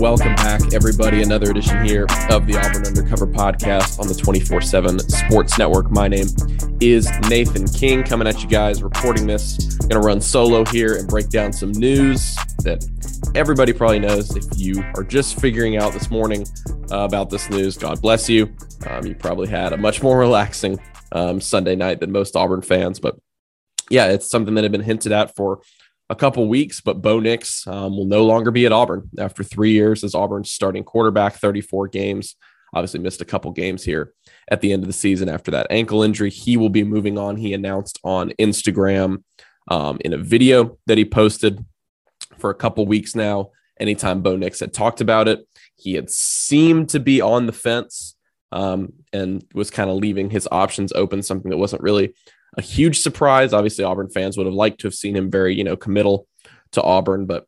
Welcome back, everybody. Another edition here of the Auburn Undercover podcast on the 24 7 Sports Network. My name is Nathan King coming at you guys, reporting this. Going to run solo here and break down some news that everybody probably knows. If you are just figuring out this morning uh, about this news, God bless you. Um, you probably had a much more relaxing um, Sunday night than most Auburn fans. But yeah, it's something that had been hinted at for a couple weeks, but Bo Nix um, will no longer be at Auburn after three years as Auburn's starting quarterback, 34 games. Obviously, missed a couple games here at the end of the season after that ankle injury. He will be moving on. He announced on Instagram um, in a video that he posted for a couple weeks now. Anytime Bo Nix had talked about it, he had seemed to be on the fence um, and was kind of leaving his options open, something that wasn't really a huge surprise. Obviously, Auburn fans would have liked to have seen him very, you know, committal to Auburn, but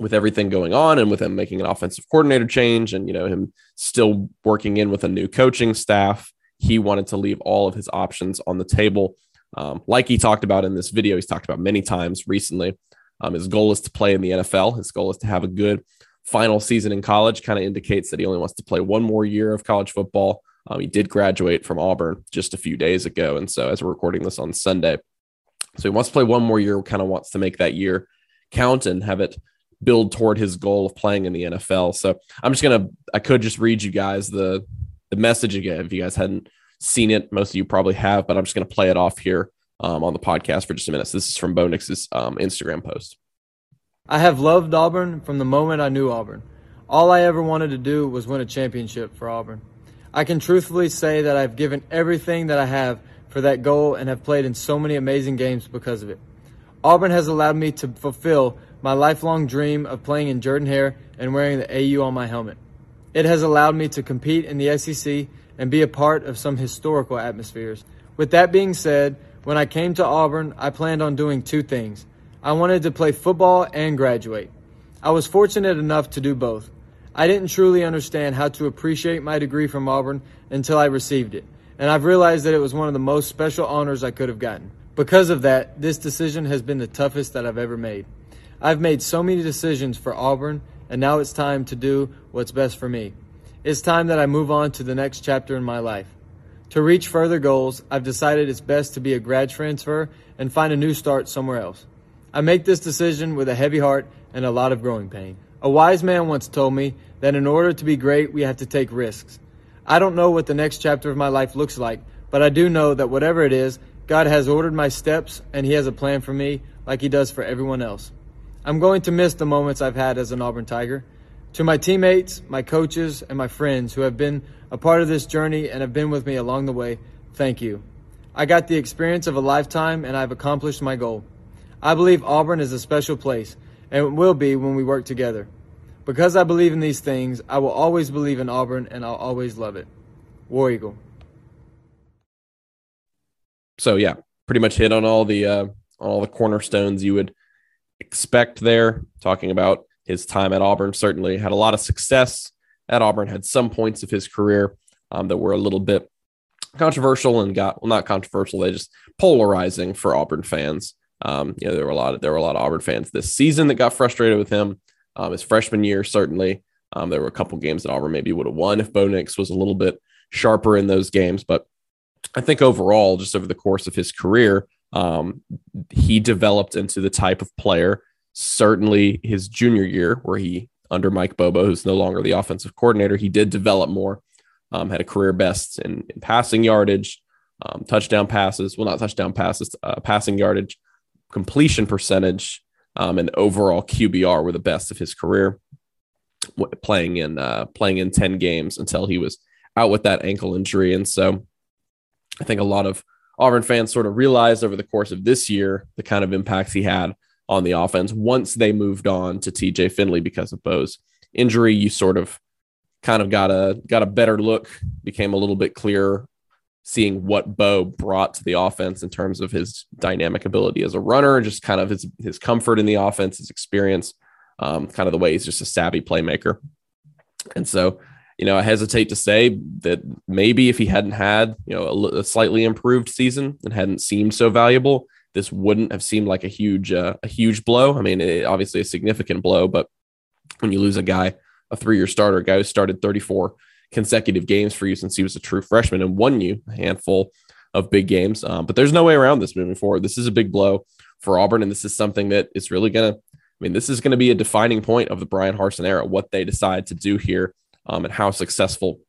with everything going on and with him making an offensive coordinator change and you know him still working in with a new coaching staff, he wanted to leave all of his options on the table. Um, like he talked about in this video, he's talked about many times recently. Um, his goal is to play in the NFL. His goal is to have a good final season in college. Kind of indicates that he only wants to play one more year of college football. Um, he did graduate from Auburn just a few days ago. And so, as we're recording this on Sunday, so he wants to play one more year, kind of wants to make that year count and have it build toward his goal of playing in the NFL. So, I'm just going to, I could just read you guys the, the message again. If you guys hadn't seen it, most of you probably have, but I'm just going to play it off here um, on the podcast for just a minute. So this is from Bo Nix's um, Instagram post. I have loved Auburn from the moment I knew Auburn. All I ever wanted to do was win a championship for Auburn. I can truthfully say that I've given everything that I have for that goal and have played in so many amazing games because of it. Auburn has allowed me to fulfill my lifelong dream of playing in Jordan Hare and wearing the AU on my helmet. It has allowed me to compete in the SEC and be a part of some historical atmospheres. With that being said, when I came to Auburn, I planned on doing two things. I wanted to play football and graduate. I was fortunate enough to do both. I didn't truly understand how to appreciate my degree from Auburn until I received it, and I've realized that it was one of the most special honors I could have gotten. Because of that, this decision has been the toughest that I've ever made. I've made so many decisions for Auburn, and now it's time to do what's best for me. It's time that I move on to the next chapter in my life. To reach further goals, I've decided it's best to be a grad transfer and find a new start somewhere else. I make this decision with a heavy heart and a lot of growing pain. A wise man once told me that in order to be great, we have to take risks. I don't know what the next chapter of my life looks like, but I do know that whatever it is, God has ordered my steps and He has a plan for me like He does for everyone else. I'm going to miss the moments I've had as an Auburn Tiger. To my teammates, my coaches, and my friends who have been a part of this journey and have been with me along the way, thank you. I got the experience of a lifetime and I've accomplished my goal. I believe Auburn is a special place and will be when we work together. Because I believe in these things, I will always believe in Auburn and I'll always love it. War Eagle. So yeah, pretty much hit on all the uh, all the cornerstones you would expect there. Talking about his time at Auburn, certainly had a lot of success at Auburn. Had some points of his career um, that were a little bit controversial and got well, not controversial. They just polarizing for Auburn fans. Um, you know, there were a lot of there were a lot of Auburn fans this season that got frustrated with him. Um, his freshman year, certainly, um, there were a couple games that Auburn maybe would have won if Bo Nix was a little bit sharper in those games. But I think overall, just over the course of his career, um, he developed into the type of player. Certainly, his junior year, where he under Mike Bobo, who's no longer the offensive coordinator, he did develop more. Um, had a career best in, in passing yardage, um, touchdown passes. Well, not touchdown passes, uh, passing yardage, completion percentage, um, and overall QBR were the best of his career, playing in uh, playing in ten games until he was out with that ankle injury. And so, I think a lot of Auburn fans sort of realized over the course of this year the kind of impacts he had on the offense. Once they moved on to TJ Finley because of Bo's injury, you sort of kind of got a got a better look, became a little bit clearer seeing what Bo brought to the offense in terms of his dynamic ability as a runner, just kind of his his comfort in the offense, his experience, um, kind of the way he's just a savvy playmaker. And so you know, I hesitate to say that maybe if he hadn't had, you know, a, a slightly improved season and hadn't seemed so valuable, this wouldn't have seemed like a huge, uh, a huge blow. I mean, it, obviously a significant blow, but when you lose a guy, a three-year starter, a guy who started 34 consecutive games for you since he was a true freshman and won you a handful of big games. Um, but there's no way around this moving forward. This is a big blow for Auburn, and this is something that is really going to. I mean, this is going to be a defining point of the Bryan Harsin era, what they decide to do here um, and how successful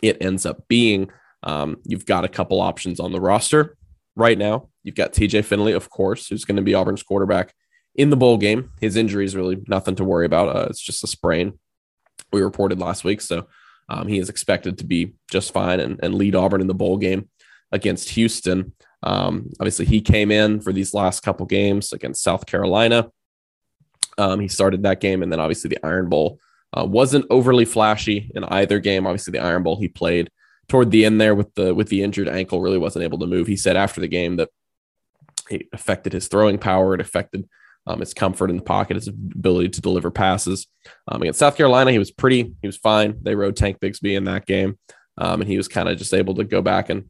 it ends up being. Um, you've got a couple options on the roster right now. You've got TJ Finley, of course, who's going to be Auburn's quarterback in the bowl game. His injury is really nothing to worry about. Uh, it's just a sprain we reported last week. So um, he is expected to be just fine and, and lead Auburn in the bowl game against Houston. Um, obviously, he came in for these last couple games against South Carolina. Um, he started that game, and then obviously the Iron Bowl uh, wasn't overly flashy in either game. Obviously, the Iron Bowl he played toward the end there with the with the injured ankle really wasn't able to move. He said after the game that it affected his throwing power. It affected um, his comfort in the pocket, his ability to deliver passes. Um, against South Carolina, he was pretty, he was fine. They rode Tank Bigsby in that game, um, and he was kind of just able to go back and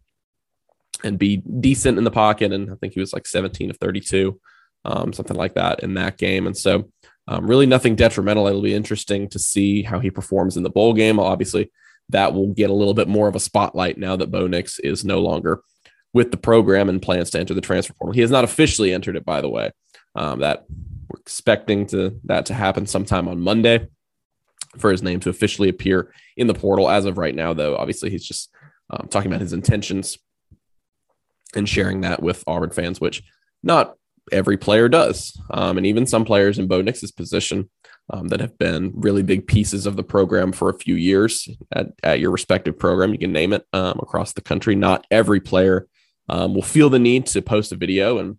and be decent in the pocket. And I think he was like 17 of 32, um, something like that in that game. And so, um, really nothing detrimental. It'll be interesting to see how he performs in the bowl game. Obviously, that will get a little bit more of a spotlight now that Bo Nix is no longer with the program and plans to enter the transfer portal. He has not officially entered it, by the way. Um, that we're expecting to that to happen sometime on Monday for his name to officially appear in the portal. As of right now, though, obviously he's just um, talking about his intentions and sharing that with Auburn fans, which not every player does. Um, and even some players in Bo Nix's position um, that have been really big pieces of the program for a few years at, at your respective program, you can name it um, across the country. Not every player um, will feel the need to post a video and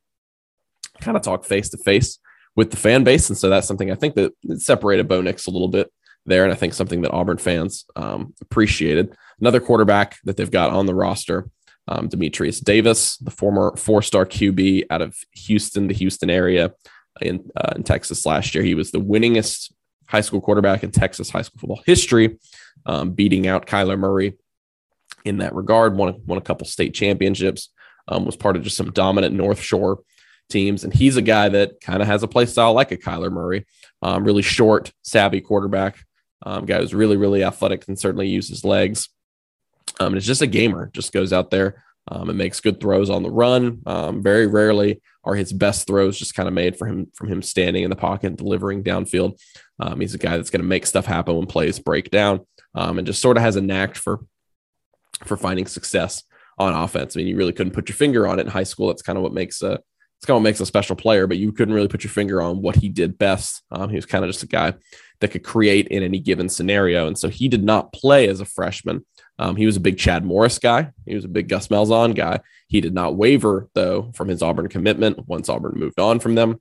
kind of talk face to face with the fan base. And so that's something I think that separated Bo Nix a little bit there. And I think something that Auburn fans um, appreciated. Another quarterback that they've got on the roster, um, Dematrius Davis, the former four star QB out of Houston, the Houston area in, uh, in Texas last year. He was the winningest high school quarterback in Texas high school football history, um, beating out Kyler Murray in that regard, won, won a couple state championships, um, was part of just some dominant North Shore teams. And he's a guy that kind of has a play style like a Kyler Murray, um, really short, savvy quarterback, um, guy who's really, really athletic and certainly uses legs. Um, and it's just a gamer, just goes out there um, and makes good throws on the run. Um, very rarely are his best throws just kind of made for him from him standing in the pocket and delivering downfield. Um, he's a guy that's going to make stuff happen when plays break down um, and just sort of has a knack for for finding success on offense. I mean, you really couldn't put your finger on it in high school. That's kind of what makes a it's kind of what makes a special player, but you couldn't really put your finger on what he did best. Um, he was kind of just a guy that could create in any given scenario. And so he did not play as a freshman. Um, he was a big Chad Morris guy. He was a big Gus Malzahn guy. He did not waver, though, from his Auburn commitment once Auburn moved on from them.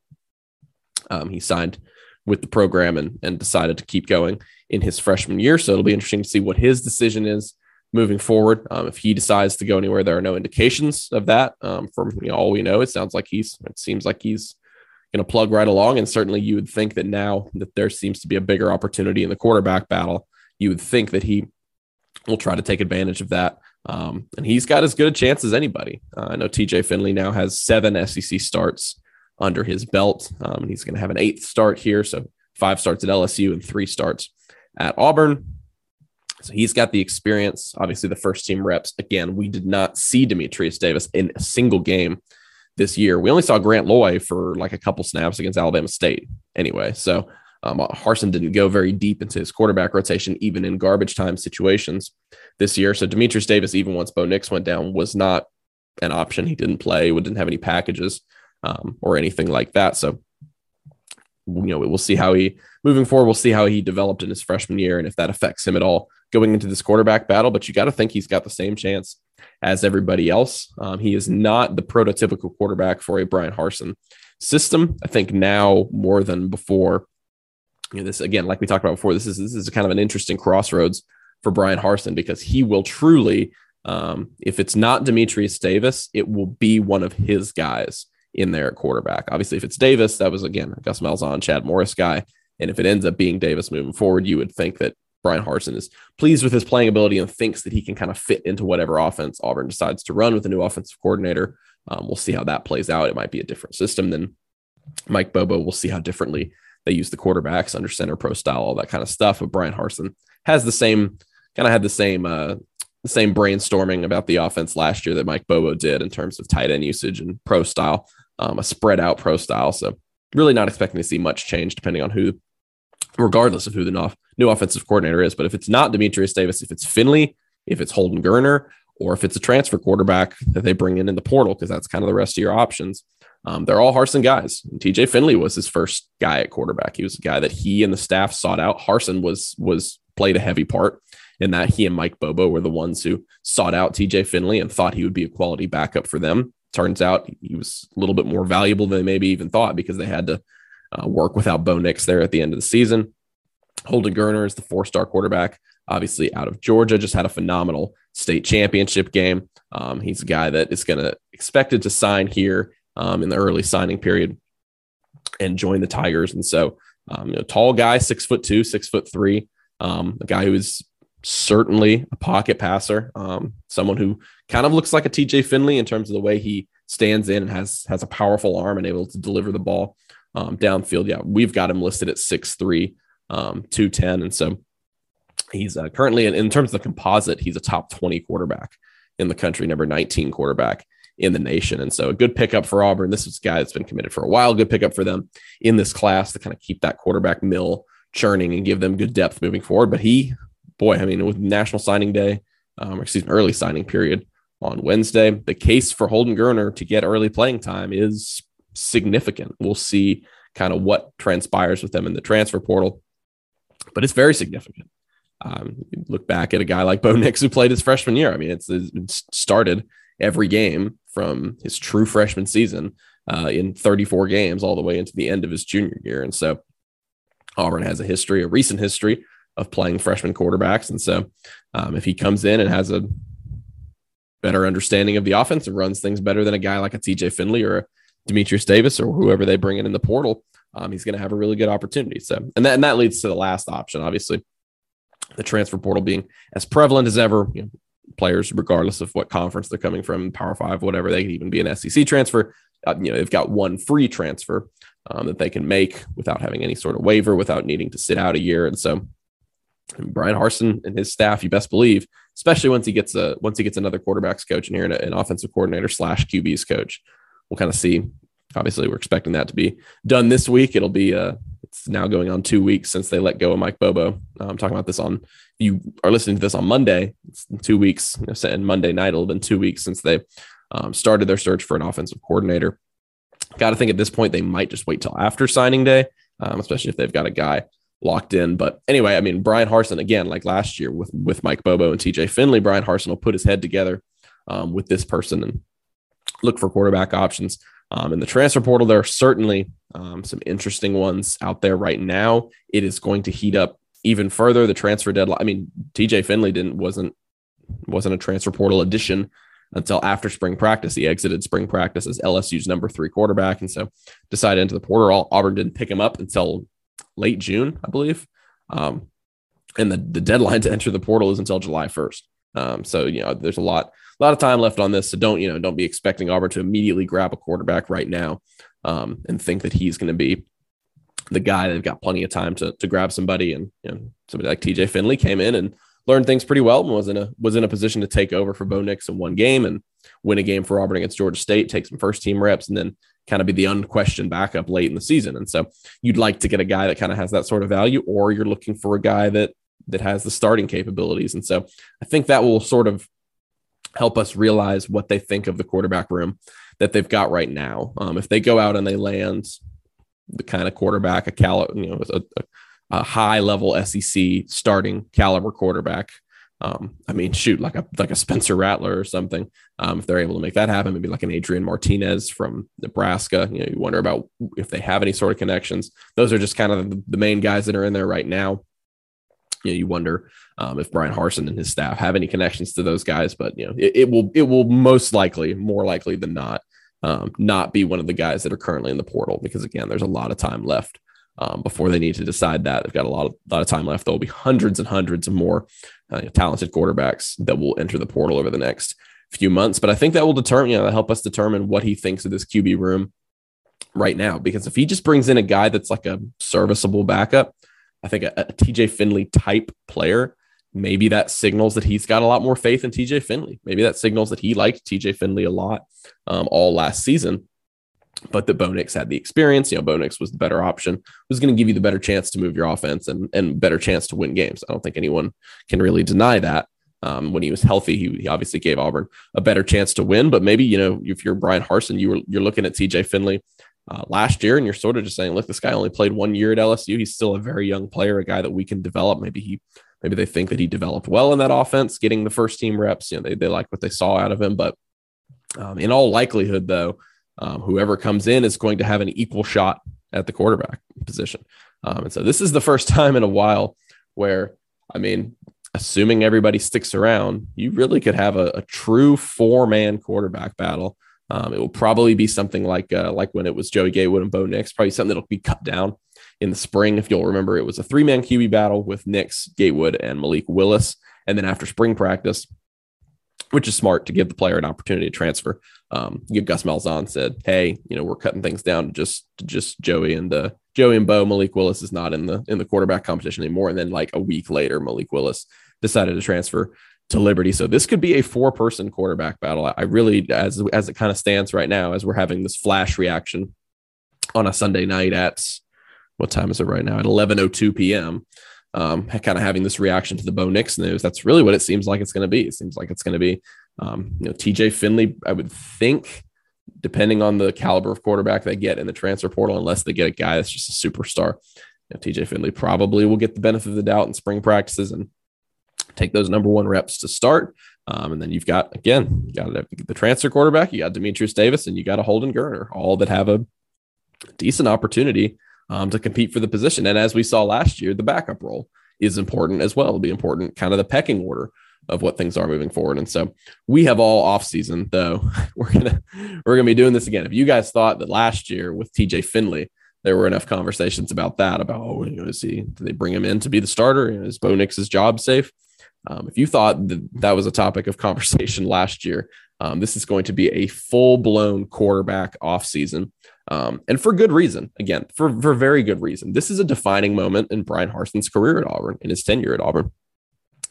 Um, he signed with the program and, and decided to keep going in his freshman year. So it'll be interesting to see what his decision is moving forward. Um, if he decides to go anywhere, there are no indications of that. Um, from you know, all we know, it sounds like he's. It seems like he's going to plug right along. And certainly, you would think that now that there seems to be a bigger opportunity in the quarterback battle, you would think that he will try to take advantage of that. Um, and he's got as good a chance as anybody. Uh, I know TJ Finley now has seven SEC starts under his belt, um, and he's going to have an eighth start here. So five starts at LSU and three starts at Auburn. So he's got the experience. Obviously, the first team reps. Again, we did not see Dematrius Davis in a single game this year. We only saw Grant Loy for like a couple snaps against Alabama State anyway. So um, Harsin didn't go very deep into his quarterback rotation, even in garbage time situations this year. So Dematrius Davis, even once Bo Nix went down, was not an option. He didn't play, didn't have any packages um, or anything like that. So you know, we'll see how he moving forward. We'll see how he developed in his freshman year and if that affects him at all going into this quarterback battle. But you got to think he's got the same chance as everybody else. Um, he is not the prototypical quarterback for a Bryan Harsin system. I think now more than before. You know, this again, like we talked about before, this is this is kind of an interesting crossroads for Bryan Harsin because he will truly, um, if it's not Dematrius Davis, it will be one of his guys in there at quarterback. Obviously, if it's Davis, that was again Gus Malzahn, Chad Morris guy. And if it ends up being Davis moving forward, you would think that Bryan Harsin is pleased with his playing ability and thinks that he can kind of fit into whatever offense Auburn decides to run with a new offensive coordinator. Um, we'll see how that plays out. It might be a different system than Mike Bobo. We'll see how differently they use the quarterbacks under center pro style, all that kind of stuff. But Bryan Harsin has the same kind of had the same uh, the same brainstorming about the offense last year that Mike Bobo did in terms of tight end usage and pro style, um, a spread out pro style. So really not expecting to see much change depending on who, regardless of who the new offensive coordinator is. But if it's not Dematrius Davis, if it's Finley, if it's Holden Geriner, or if it's a transfer quarterback that they bring in in the portal, because that's kind of the rest of your options. Um, they're all Harsin guys. And TJ Finley was his first guy at quarterback. He was a guy that he and the staff sought out. Harsin was was played a heavy part in that he and Mike Bobo were the ones who sought out TJ Finley and thought he would be a quality backup for them. Turns out he was a little bit more valuable than they maybe even thought because they had to uh, work without Bo Nix there at the end of the season. Holden Geriner is the four star quarterback, obviously out of Georgia, just had a phenomenal state championship game. Um, he's a guy that is going to expected to sign here um, in the early signing period and join the Tigers. And so, um, you know, tall guy, six foot two, six foot three, um, a guy who is certainly a pocket passer, um, someone who kind of looks like a TJ Finley in terms of the way he stands in and has has a powerful arm and able to deliver the ball um, downfield. Yeah, we've got him listed at 6'3, um, 210. And so he's uh, currently, in, in terms of the composite, he's a top 20 quarterback in the country, number 19 quarterback in the nation. And so a good pickup for Auburn. This is a guy that's been committed for a while. Good pickup for them in this class to kind of keep that quarterback mill churning and give them good depth moving forward. But he, boy, I mean, with National Signing Day, um, excuse me, early signing period on Wednesday, the case for Holden Geriner to get early playing time is significant. We'll see kind of what transpires with them in the transfer portal, but it's very significant. Um, look back at a guy like Bo Nix who played his freshman year. I mean, it's, it's started every game from his true freshman season uh, in 34 games all the way into the end of his junior year. And so Auburn has a history, a recent history of playing freshman quarterbacks. And so um, if he comes in and has a better understanding of the offense and runs things better than a guy like a TJ Finley or a Dematrius Davis or whoever they bring in in the portal, um, he's going to have a really good opportunity. So, and that, and that leads to the last option, obviously, the transfer portal being as prevalent as ever. You know, players, regardless of what conference they're coming from, Power Five, whatever, they can even be an SEC transfer. Uh, you know, they've got one free transfer um, that they can make without having any sort of waiver, without needing to sit out a year. And so, Bryan Harsin and his staff, you best believe, especially once he gets a once he gets another quarterbacks coach in here and an offensive coordinator slash QB's coach, we'll kind of see. Obviously, we're expecting that to be done this week. It'll be uh, it's now going on two weeks since they let go of Mike Bobo. Uh, I'm talking about this on you are listening to this on Monday. It's two weeks, you know, and Monday night it'll have been two weeks since they um, started their search for an offensive coordinator. Got to think at this point they might just wait till after signing day, um, especially if they've got a guy locked in. But anyway, I mean Bryan Harsin again, like last year with with Mike Bobo and TJ Finley, Bryan Harsin will put his head together um, with this person and look for quarterback options. Um, in the transfer portal, there are certainly um, some interesting ones out there right now. It is going to heat up even further. The transfer deadline. I mean, TJ Finley didn't wasn't wasn't a transfer portal addition until after spring practice. He exited spring practice as LSU's number three quarterback, and so decided into the portal. Auburn didn't pick him up until late June, I believe. Um, and the, the deadline to enter the portal is until July 1st. Um, so you know, there's a lot a lot of time left on this. So don't you know don't be expecting Auburn to immediately grab a quarterback right now um, and think that he's going to be the guy. They've got plenty of time to to grab somebody, and you know, somebody like TJ Finley came in and learned things pretty well and was in a was in a position to take over for Bo Nix in one game and win a game for Auburn against Georgia State, take some first team reps, and then kind of be the unquestioned backup late in the season. And so you'd like to get a guy that kind of has that sort of value, or you're looking for a guy that that has the starting capabilities. And so I think that will sort of help us realize what they think of the quarterback room that they've got right now. Um, if they go out and they land the kind of quarterback, a cal, you know, a, a high level SEC starting caliber quarterback. Um, I mean, shoot, like a like a Spencer Rattler or something. Um, if they're able to make that happen, maybe like an Adrian Martinez from Nebraska. You know, you wonder about if they have any sort of connections. Those are just kind of the, the main guys that are in there right now. You know, you wonder um, if Bryan Harsin and his staff have any connections to those guys, but you know, it, it will it will most likely, more likely than not, um, not be one of the guys that are currently in the portal because again, there's a lot of time left um, before they need to decide that. They've got a lot of, lot of time left. There will be hundreds and hundreds of more uh, talented quarterbacks that will enter the portal over the next few months. But I think that will determine, you know, help us determine what he thinks of this QB room right now. Because if he just brings in a guy that's like a serviceable backup, I think a, a TJ Finley type player, maybe that signals that he's got a lot more faith in TJ Finley. Maybe that signals that he liked TJ Finley a lot um, all last season but that Bo Nix had the experience. You know, Bo was the better option, was going to give you the better chance to move your offense and, and better chance to win games. I don't think anyone can really deny that. Um, when he was healthy, he, he, obviously gave Auburn a better chance to win. But maybe, you know, if you're Bryan Harsin, you were, you're looking at TJ Finley uh, last year and you're sort of just saying, look, this guy only played one year at LSU. He's still a very young player, a guy that we can develop. Maybe he, maybe they think that he developed well in that offense, getting the first team reps. You know, they, they like what they saw out of him. But um, in all likelihood, though, um, whoever comes in is going to have an equal shot at the quarterback position. Um, and so this is the first time in a while where, I mean, assuming everybody sticks around, you really could have a, a true four man quarterback battle. Um, it will probably be something like uh, like when it was Joey Gatewood and Bo Nix, probably something that'll be cut down in the spring. If you'll remember, it was a three man QB battle with Nix, Gatewood, and Malik Willis. And then after spring practice, which is smart to give the player an opportunity to transfer. Um, Gus Malzahn said, "Hey, you know, we're cutting things down to just to just Joey and uh, Joey and Bo. Malik Willis is not in the in the quarterback competition anymore." And then, like a week later, Malik Willis decided to transfer to Liberty. So this could be a four person quarterback battle. I really, as as it kind of stands right now, as we're having this flash reaction on a Sunday night at what time is it right now at 11:02 p.m um, kind of having this reaction to the Bo Nix news. That's really what it seems like it's going to be. It seems like it's going to be, um, you know, TJ Finley. I would think, depending on the caliber of quarterback they get in the transfer portal, unless they get a guy that's just a superstar, you know, TJ Finley probably will get the benefit of the doubt in spring practices and take those number one reps to start. Um, and then you've got again, you got the transfer quarterback, you got Dematrius Davis, and you got a Holden Geriner, all that have a decent opportunity um, to compete for the position. And as we saw last year, the backup role is important as well. It'll be important, kind of the pecking order of what things are moving forward. And so we have all off season though. We're gonna we're gonna be doing this again. If you guys thought that last year with TJ Finley, there were enough conversations about that, about oh, you know, is he did they bring him in to be the starter? Is Bo Nix's job safe? Um, if you thought that that was a topic of conversation last year, um, this is going to be a full blown quarterback offseason. Um, and for good reason. Again, for, for very good reason. This is a defining moment in Bryan Harsin's career at Auburn, in his tenure at Auburn.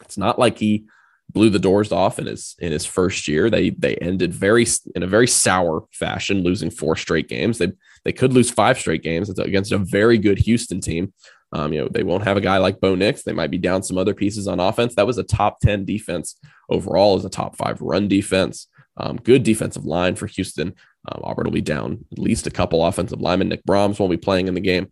It's not like he blew the doors off in his in his first year. They they ended very in a very sour fashion, losing four straight games. They they could lose five straight games against a very good Houston team. Um, you know, they won't have a guy like Bo Nix. They might be down some other pieces on offense. That was a top 10 defense overall, as a top five run defense. Um, good defensive line for Houston. Um, Auburn will be down at least a couple offensive linemen. Nick Brahms won't be playing in the game.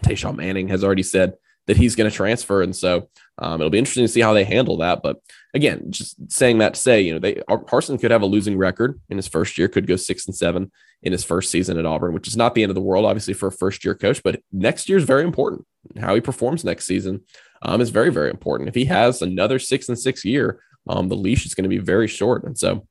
Tashawn Manning has already said that he's going to transfer, and so um, it'll be interesting to see how they handle that. But again, just saying that to say, you know, they Harsin could have a losing record in his first year, could go six and seven in his first season at Auburn, which is not the end of the world, obviously, for a first year coach. But next year is very important. How he performs next season um, is very, very important. If he has another six and six year, um, the leash is going to be very short, and so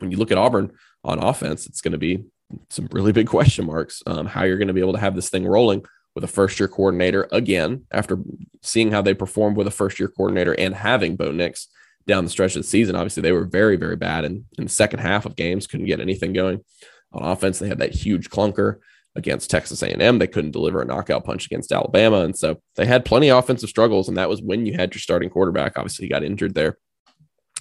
when you look at Auburn on offense, it's going to be some really big question marks. Um, how you're going to be able to have this thing rolling with a first year coordinator again after seeing how they performed with a first year coordinator and having Bo Nix down the stretch of the season. Obviously, they were very, very bad in, in the second half of games, couldn't get anything going on offense. They had that huge clunker against Texas A&M. They couldn't deliver a knockout punch against Alabama. And so they had plenty of offensive struggles. And that was when you had your starting quarterback. Obviously, he got injured there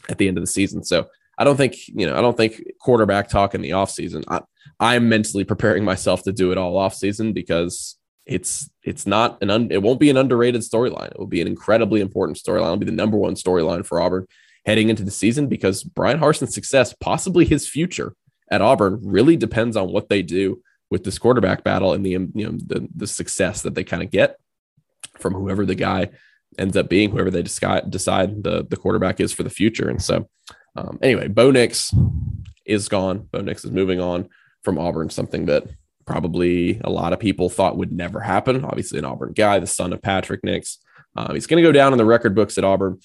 at the end of the season. So I don't think, you know, I don't think quarterback talk in the offseason. I, I'm mentally preparing myself to do it all offseason because it's it's not an un, it won't be an underrated storyline. It will be an incredibly important storyline. It'll be the number one storyline for Auburn heading into the season because Bryan Harsin's success, possibly his future at Auburn, really depends on what they do with this quarterback battle and the you know the the success that they kind of get from whoever the guy ends up being, whoever they decide decide the the quarterback is for the future. And so um, anyway, Bo Nix is gone. Bo Nix is moving on from Auburn, something that probably a lot of people thought would never happen. Obviously, an Auburn guy, the son of Patrick Nix. Um, he's going to go down in the record books at Auburn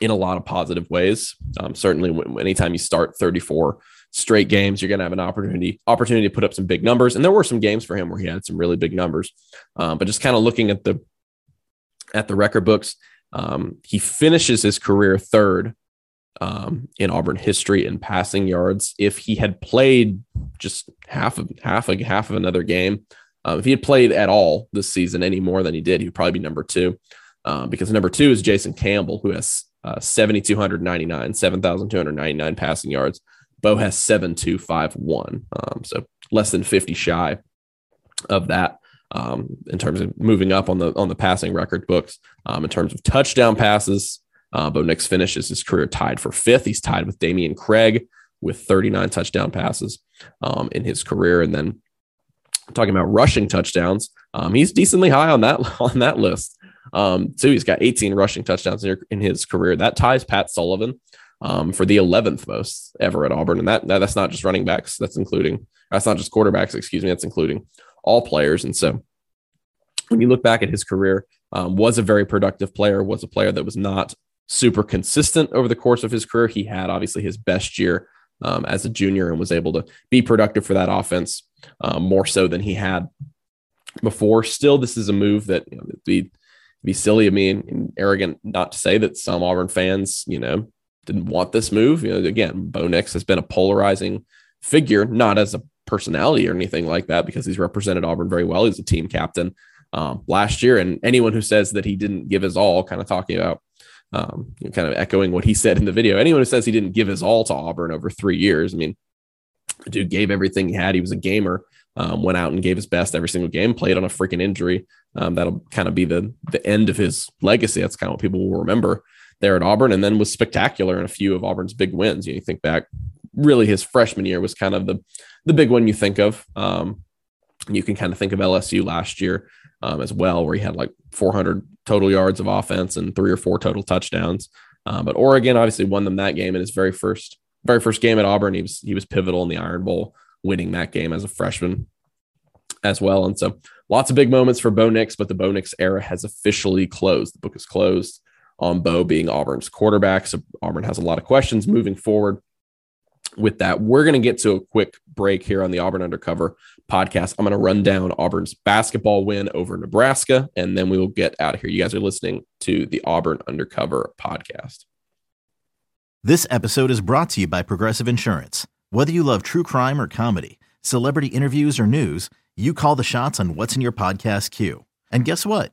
in a lot of positive ways. Um, certainly, anytime you start 34 straight games, you're going to have an opportunity opportunity to put up some big numbers. And there were some games for him where he had some really big numbers. Um, but just kind of looking at the at the record books, um, he finishes his career third um, in Auburn history in passing yards. If he had played just half of half of half of another game, uh, if he had played at all this season any more than he did, he would probably be number two. Uh, because number two is Jason Campbell, who has uh, 7,299, 7,299 passing yards. Bo has 7,251. Um, so less than 50 shy of that um, in terms of moving up on the on the passing record books. Um, in terms of touchdown passes, uh, Bo Nix finishes his career tied for fifth. He's tied with Dameyune Craig with 39 touchdown passes um, in his career. And then talking about rushing touchdowns, um, he's decently high on that on that list. Um, too, he's got 18 rushing touchdowns in, in his career. That ties Pat Sullivan um, for the 11th most ever at Auburn, and that, that that's not just running backs. That's including that's not just quarterbacks. Excuse me. That's including all players. And so, when you look back at his career, um, was a very productive player. Was a player that was not super consistent over the course of his career. He had obviously his best year um, as a junior and was able to be productive for that offense um, more so than he had before. Still, this is a move that you know, be be silly of me and, arrogant not to say that some Auburn fans, you know, didn't want this move. You know, again, Bo Nix has been a polarizing figure, not as a personality or anything like that, because he's represented Auburn very well. He's a team captain um, last year, and anyone who says that he didn't give his all, kind of talking about, um, you know, kind of echoing what he said in the video. Anyone who says he didn't give his all to Auburn over three years, I mean, the dude gave everything he had. He was a gamer um, went out and gave his best every single game, played on a freaking injury. Um, that'll kind of be the the end of his legacy. That's kind of what people will remember there at Auburn, and then was spectacular in a few of Auburn's big wins. You, think back, really his freshman year was kind of the the big one you think of. Um, you can kind of think of LSU last year um, as well, where he had like 400 total yards of offense and three or four total touchdowns. Um, but Oregon obviously won them that game in his very first very first game at Auburn. He was he was pivotal in the Iron Bowl winning that game as a freshman as well. And so lots of big moments for Bo Nix, but the Bo Nix era has officially closed. The book is closed on Bo being Auburn's quarterback. So Auburn has a lot of questions moving forward with that. We're going to get to a quick break here on the Auburn Undercover podcast. I'm going to run down Auburn's basketball win over Nebraska, and then we will get out of here. You guys are listening to the Auburn Undercover podcast. This episode is brought to you by Progressive Insurance. Whether you love true crime or comedy, celebrity interviews or news, you call the shots on what's in your podcast queue. And guess what?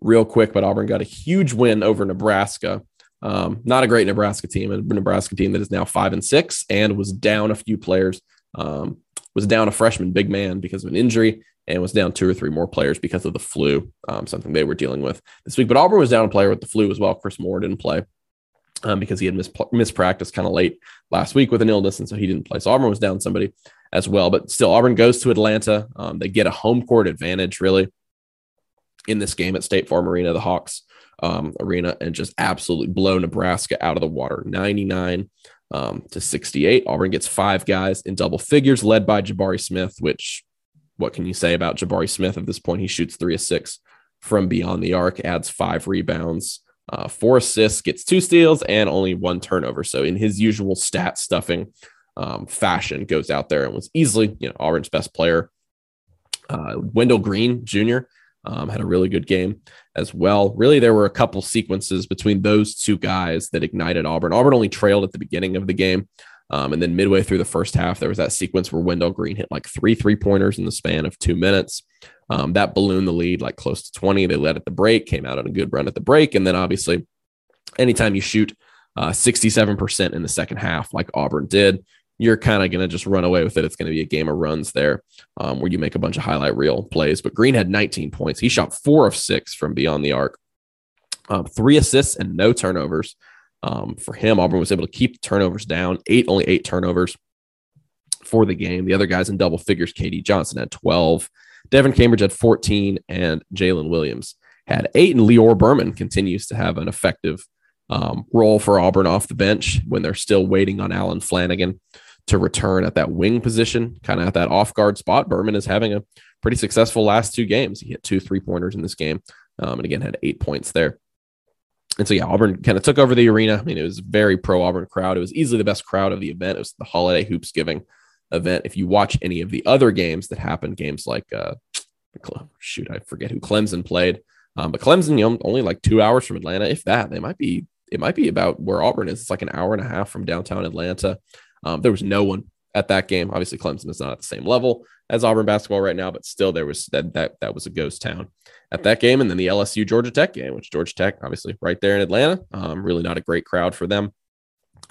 real quick, but Auburn got a huge win over Nebraska. Um, not a great Nebraska team, a Nebraska team that is now five and six and was down a few players. Um, was down a freshman big man because of an injury and was down two or three more players because of the flu, um, something they were dealing with this week. But Auburn was down a player with the flu as well. Chris Moore didn't play um, because he had missed, missed practice kind of late last week with an illness, and so he didn't play. So Auburn was down somebody as well. But still, Auburn goes to Atlanta. Um, they get a home court advantage, really, in this game at State Farm Arena, the Hawks um, arena, and just absolutely blow Nebraska out of the water 99 um, to 68. Auburn gets five guys in double figures, led by Jabari Smith, which what can you say about Jabari Smith at this point? He shoots three of six from beyond the arc, adds five rebounds, uh, four assists, gets two steals, and only one turnover. So in his usual stat stuffing um, fashion, goes out there and was easily, you know, Auburn's best player. Uh, Wendell Green Jr. Um, had a really good game as well. Really, there were a couple sequences between those two guys that ignited Auburn. Auburn only trailed at the beginning of the game. Um, and then midway through the first half, there was that sequence where Wendell Green hit like three three pointers in the span of two minutes. Um, that ballooned the lead like close to 20. They led at the break, came out on a good run at the break. And then obviously, anytime you shoot uh, 67% in the second half, like Auburn did, you're kind of going to just run away with it. It's going to be a game of runs there um, where you make a bunch of highlight reel plays. But Green had 19 points. He shot four of six from beyond the arc, um, three assists and no turnovers. um, for him. Auburn was able to keep turnovers down, eight, only eight turnovers for the game. The other guys in double figures, KD Johnson had 12, Devan Cambridge had 14, and Jaylin Williams had eight. And Lior Berman continues to have an effective um, role for Auburn off the bench when they're still waiting on Allen Flanigan to return at that wing position, kind of at that off guard spot. Berman is having a pretty successful last two games. He hit two three pointers in this game, um, and again had eight points there. And so yeah, Auburn kind of took over the arena. I mean, it was very pro Auburn crowd. It was easily the best crowd of the event. It was the holiday hoops giving event. If you watch any of the other games that happened, games like uh, shoot, I forget who Clemson played, um, but Clemson, you know, only like two hours from Atlanta, if that. They might be. It might be about where Auburn is. It's like an hour and a half from downtown Atlanta. Um, there was no one at that game. Obviously, Clemson is not at the same level as Auburn basketball right now, but still, there was that that that was a ghost town at that game. And then the LSU Georgia Tech game, which Georgia Tech obviously right there in Atlanta. Um, really not a great crowd for them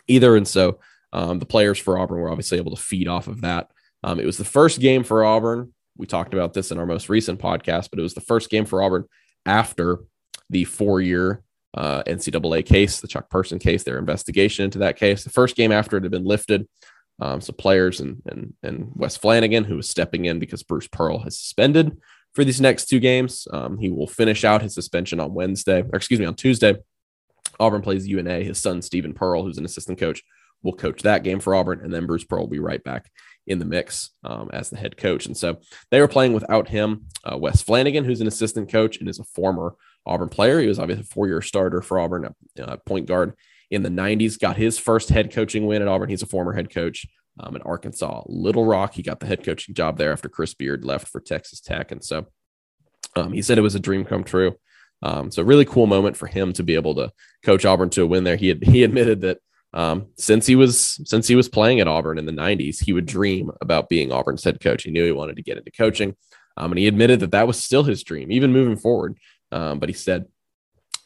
either. And so um, the players for Auburn were obviously able to feed off of that. Um, it was the first game for Auburn. We talked about this in our most recent podcast, but it was the first game for Auburn after the four year uh, NCAA case, the Chuck Person case, their investigation into that case. The first game after it had been lifted. Um, so players and, and, and Wes Flanigan, who was stepping in because Bruce Pearl has suspended for these next two games. Um, he will finish out his suspension on Wednesday, or excuse me, on Tuesday. Auburn plays UNA. His son, Steven Pearl, who's an assistant coach, will coach that game for Auburn. And then Bruce Pearl will be right back in the mix um, as the head coach. And so they were playing without him. Uh, Wes Flanigan, who's an assistant coach and is a former Auburn player. He was obviously a four year starter for Auburn, uh, point guard in the 90s, got his first head coaching win at Auburn. He's a former head coach um, in Arkansas, Little Rock. He got the head coaching job there after Chris Beard left for Texas Tech. And so um, he said it was a dream come true. Um, so really cool moment for him to be able to coach Auburn to a win there. He had, he admitted that um, since he was since he was playing at Auburn in the 90s, he would dream about being Auburn's head coach. He knew he wanted to get into coaching, um, and he admitted that that was still his dream, even moving forward. Um, but he said,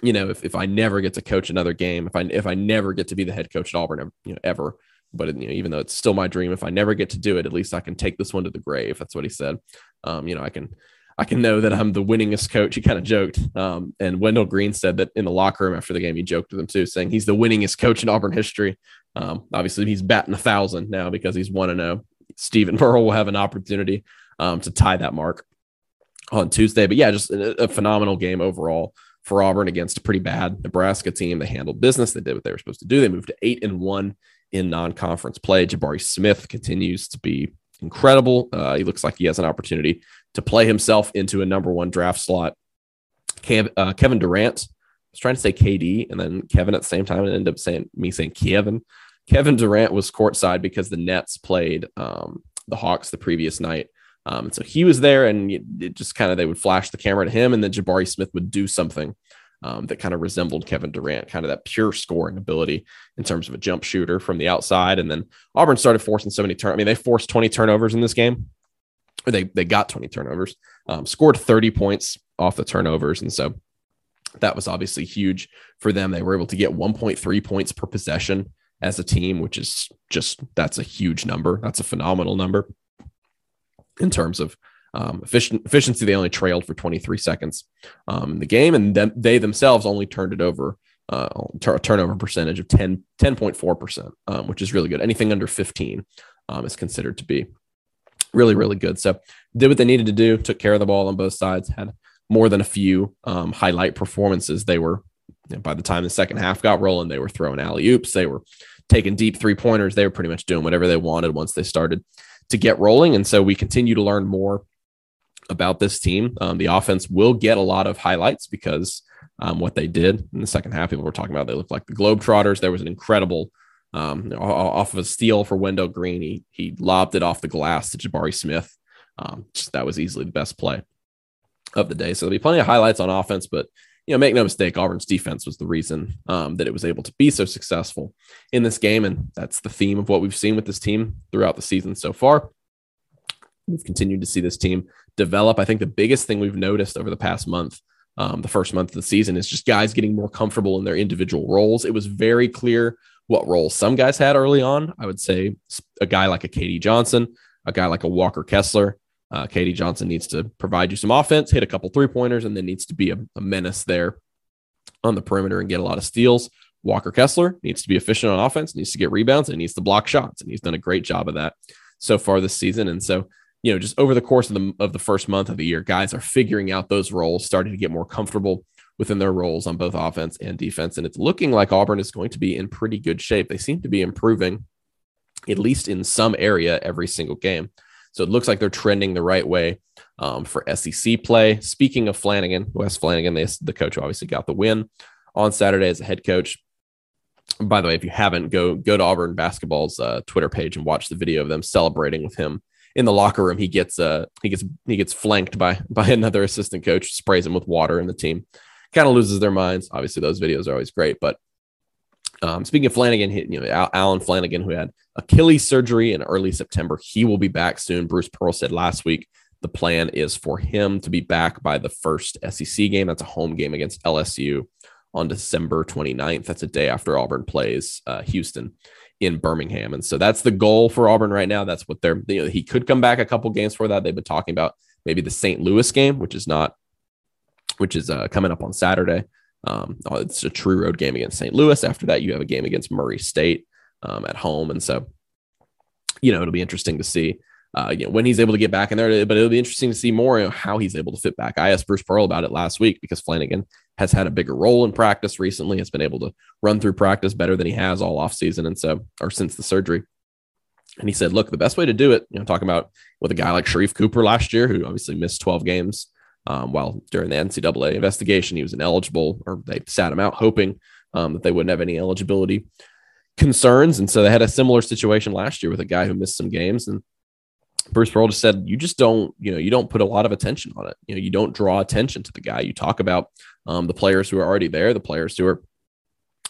you know, if, if I never get to coach another game, if I if I never get to be the head coach at Auburn, you know, ever, but you know, even though it's still my dream, if I never get to do it, at least I can take this one to the grave. That's what he said. Um, you know, I can I can know that I'm the winningest coach. He kind of joked. Um, and Wendell Green said that in the locker room after the game, he joked with him too, saying he's the winningest coach in Auburn history. Um, obviously, he's batting a thousand now because he's one to zero. Steven Pearl will have an opportunity um, to tie that mark on Tuesday. But yeah, just a, a, phenomenal game overall for Auburn against a pretty bad Nebraska team. They handled business. They did what they were supposed to do. They moved to eight and one in non-conference play. Jabari Smith continues to be incredible. Uh, he looks like he has an opportunity to play himself into a number one draft slot. Uh, Kevin Durant I was trying to say KD and then Kevin at the same time and ended up saying me saying Kevin. Kevin Durant was courtside because the Nets played um, the Hawks the previous night. Um, so he was there and it just kind of they would flash the camera to him and then Jabari Smith would do something um, that kind of resembled Kevin Durant, kind of that pure scoring ability in terms of a jump shooter from the outside. And then Auburn started forcing so many turn. I mean, they forced 20 turnovers in this game. Or they they got 20 turnovers, um, scored 30 points off the turnovers, and so that was obviously huge for them. They were able to get 1.3 points per possession as a team, which is just that's a huge number. That's a phenomenal number in terms of um, efficient, efficiency, they only trailed for 23 seconds um, in the game, and then they themselves only turned it over uh, a turnover percentage of 10, 10.4%, um, which is really good. Anything under 15 um, is considered to be really, really good. So did what they needed to do, took care of the ball on both sides, had more than a few um, highlight performances. They were, you know, by the time the second half got rolling, they were throwing alley oops. They were taking deep three pointers. They were pretty much doing whatever they wanted once they started to get rolling. And so we continue to learn more about this team. Um, the offense will get a lot of highlights because um, what they did in the second half, people were talking about they looked like the Globetrotters. There was an incredible um, off of a steal for Wendell Green. He, he lobbed it off the glass to Jabari Smith. Um, that was easily the best play of the day. So there'll be plenty of highlights on offense, but you know, make no mistake, Auburn's defense was the reason um, that it was able to be so successful in this game, and that's the theme of what we've seen with this team throughout the season so far. We've continued to see this team develop. I think the biggest thing we've noticed over the past month, um, the first month of the season, is just guys getting more comfortable in their individual roles. It was very clear what roles some guys had early on. I would say a guy like a KD Johnson, a guy like a Walker Kessler. Uh, KD Johnson needs to provide you some offense, hit a couple three pointers, and then needs to be a, a menace there on the perimeter and get a lot of steals. Walker Kessler needs to be efficient on offense, needs to get rebounds, and needs to block shots. And he's done a great job of that so far this season. And so, you know, just over the course of the of the first month of the year, guys are figuring out those roles, starting to get more comfortable within their roles on both offense and defense. And it's looking like Auburn is going to be in pretty good shape. They seem to be improving, at least in some area, every single game. So it looks like they're trending the right way um, for SEC play. Speaking of Flanigan, Wes Flanigan, they, the coach obviously got the win on Saturday as a head coach. By the way, if you haven't, go go to Auburn basketball's uh, Twitter page and watch the video of them celebrating with him in the locker room. He gets uh he gets he gets flanked by by another assistant coach, sprays him with water, and the team kind of loses their minds. Obviously, those videos are always great. But um, speaking of Flanigan, you know Allen Flanigan, who had Achilles surgery in early September, he will be back soon. Bruce Pearl said last week the plan is for him to be back by the first SEC game. That's a home game against LSU on December 29th. That's a day after Auburn plays uh, Houston in Birmingham. And so that's the goal for Auburn right now. That's what they're, you know, he could come back a couple games for that. They've been talking about maybe the St. Louis game, which is not which is uh, coming up on Saturday. Um, oh, it's a true road game against St. Louis. After that, you have a game against Murray State um, at home, and so you know it'll be interesting to see uh, you know, when he's able to get back in there. But it'll be interesting to see more you know, how he's able to fit back. I asked Bruce Pearl about it last week because Flanigan has had a bigger role in practice recently. Has been able to run through practice better than he has all off season, and so or since the surgery. And he said, "Look, the best way to do it, you know, talking about with a guy like Sharife Cooper last year, who obviously missed 12 games, um, while during the NCAA investigation, he was ineligible, or they sat him out, hoping um, that they wouldn't have any eligibility concerns. And so they had a similar situation last year with a guy who missed some games. And Bruce Pearl just said, you just don't, you know, you don't put a lot of attention on it. You know, you don't draw attention to the guy. You talk about um, the players who are already there, the players who are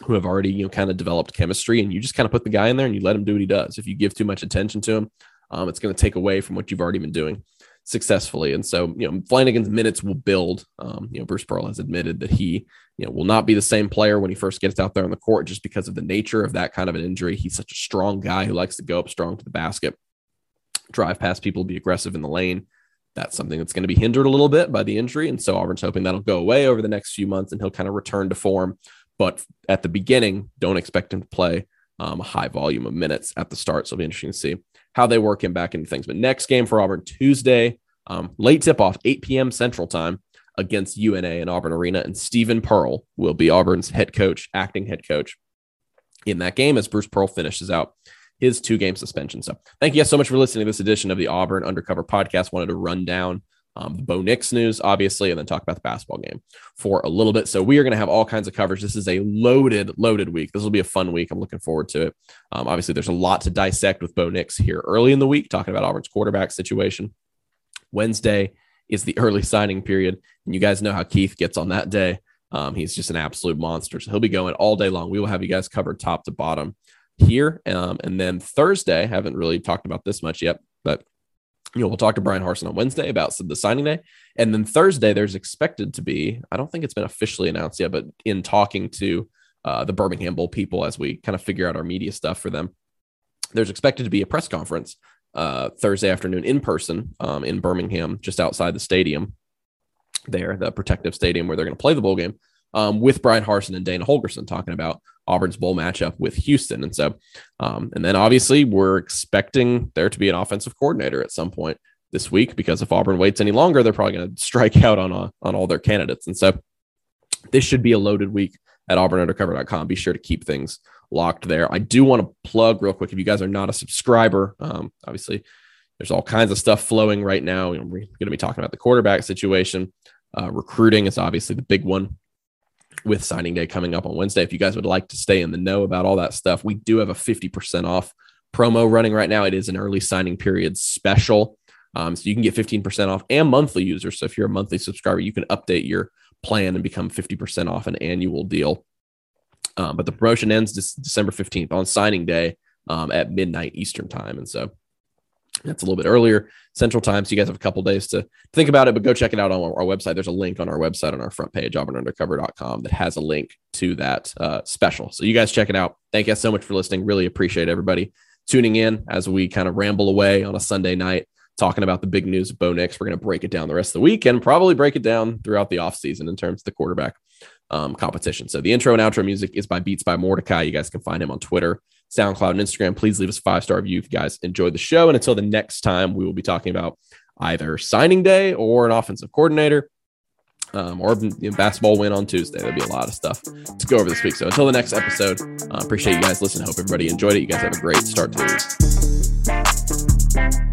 who have already, you know, kind of developed chemistry, and you just kind of put the guy in there and you let him do what he does. If you give too much attention to him, um, it's going to take away from what you've already been doing successfully. And so, you know, Flanigan's minutes will build. Um, you know, Bruce Pearl has admitted that he, you know, will not be the same player when he first gets out there on the court just because of the nature of that kind of an injury. He's such a strong guy who likes to go up strong to the basket, drive past people, be aggressive in the lane. That's something that's going to be hindered a little bit by the injury. And so Auburn's hoping that'll go away over the next few months and he'll kind of return to form. But at the beginning, don't expect him to play um, a high volume of minutes at the start. So it'll be interesting to see how they work him back into things. But next game for Auburn Tuesday, um, late tip off, 8 p.m. Central Time against UNA in Auburn Arena. And Steven Pearl will be Auburn's head coach, acting head coach in that game as Bruce Pearl finishes out his two game suspension. So thank you guys so much for listening to this edition of the Auburn Undercover Podcast. Wanted to run down um, the Bo Nix news, obviously, and then talk about the basketball game for a little bit. So we are going to have all kinds of coverage. This is a loaded, loaded week. This will be a fun week. I'm looking forward to it. Um, obviously, there's a lot to dissect with Bo Nix here early in the week, talking about Auburn's quarterback situation. Wednesday is the early signing period. And you guys know how Keith gets on that day. Um, he's just an absolute monster. So he'll be going all day long. We will have you guys covered top to bottom here. Um, and then Thursday, haven't really talked about this much yet, but you know, we'll talk to Bryan Harsin on Wednesday about the signing day. And then Thursday, there's expected to be, I don't think it's been officially announced yet, but in talking to uh, the Birmingham Bowl people as we kind of figure out our media stuff for them, there's expected to be a press conference uh, Thursday afternoon in person um, in Birmingham, just outside the stadium there, the protective stadium where they're going to play the bowl game um, with Bryan Harsin and Dana Holgorsen talking about Auburn's bowl matchup with Houston. And so, um, and then obviously we're expecting there to be an offensive coordinator at some point this week because if Auburn waits any longer, they're probably going to strike out on, uh, on all their candidates. And so this should be a loaded week at auburnundercover.com. Be sure to keep things locked there. I do want to plug real quick if you guys are not a subscriber, um, obviously there's all kinds of stuff flowing right now. We're going to be talking about the quarterback situation. Uh, recruiting is obviously the big one with signing day coming up on Wednesday. If you guys would like to stay in the know about all that stuff, we do have a 50% off promo running right now. It is an early signing period special. Um, so you can get 15% off and monthly users. So if you're a monthly subscriber, you can update your plan and become 50% off an annual deal. Um, but the promotion ends December 15th on signing day um, at midnight Eastern time. And so that's a little bit earlier Central Time. So you guys have a couple days to think about it, but go check it out on our website. There's a link on our website on our front page, auburnundercover.com, that has a link to that uh, special. So you guys check it out. Thank you guys so much for listening. Really appreciate everybody tuning in as we kind of ramble away on a Sunday night talking about the big news of Bo Nix. We're going to break it down the rest of the week and probably break it down throughout the offseason in terms of the quarterback um, competition. So the intro and outro music is by Beats by Mordecai. You guys can find him on Twitter, SoundCloud, and Instagram. Please leave us a five star review if you guys enjoyed the show. And until the next time, we will be talking about either signing day or an offensive coordinator. Um, or you know, basketball win on Tuesday. There'll be a lot of stuff to go over this week. So until the next episode, uh, appreciate you guys listening. Hope everybody enjoyed it. You guys have a great start to the week.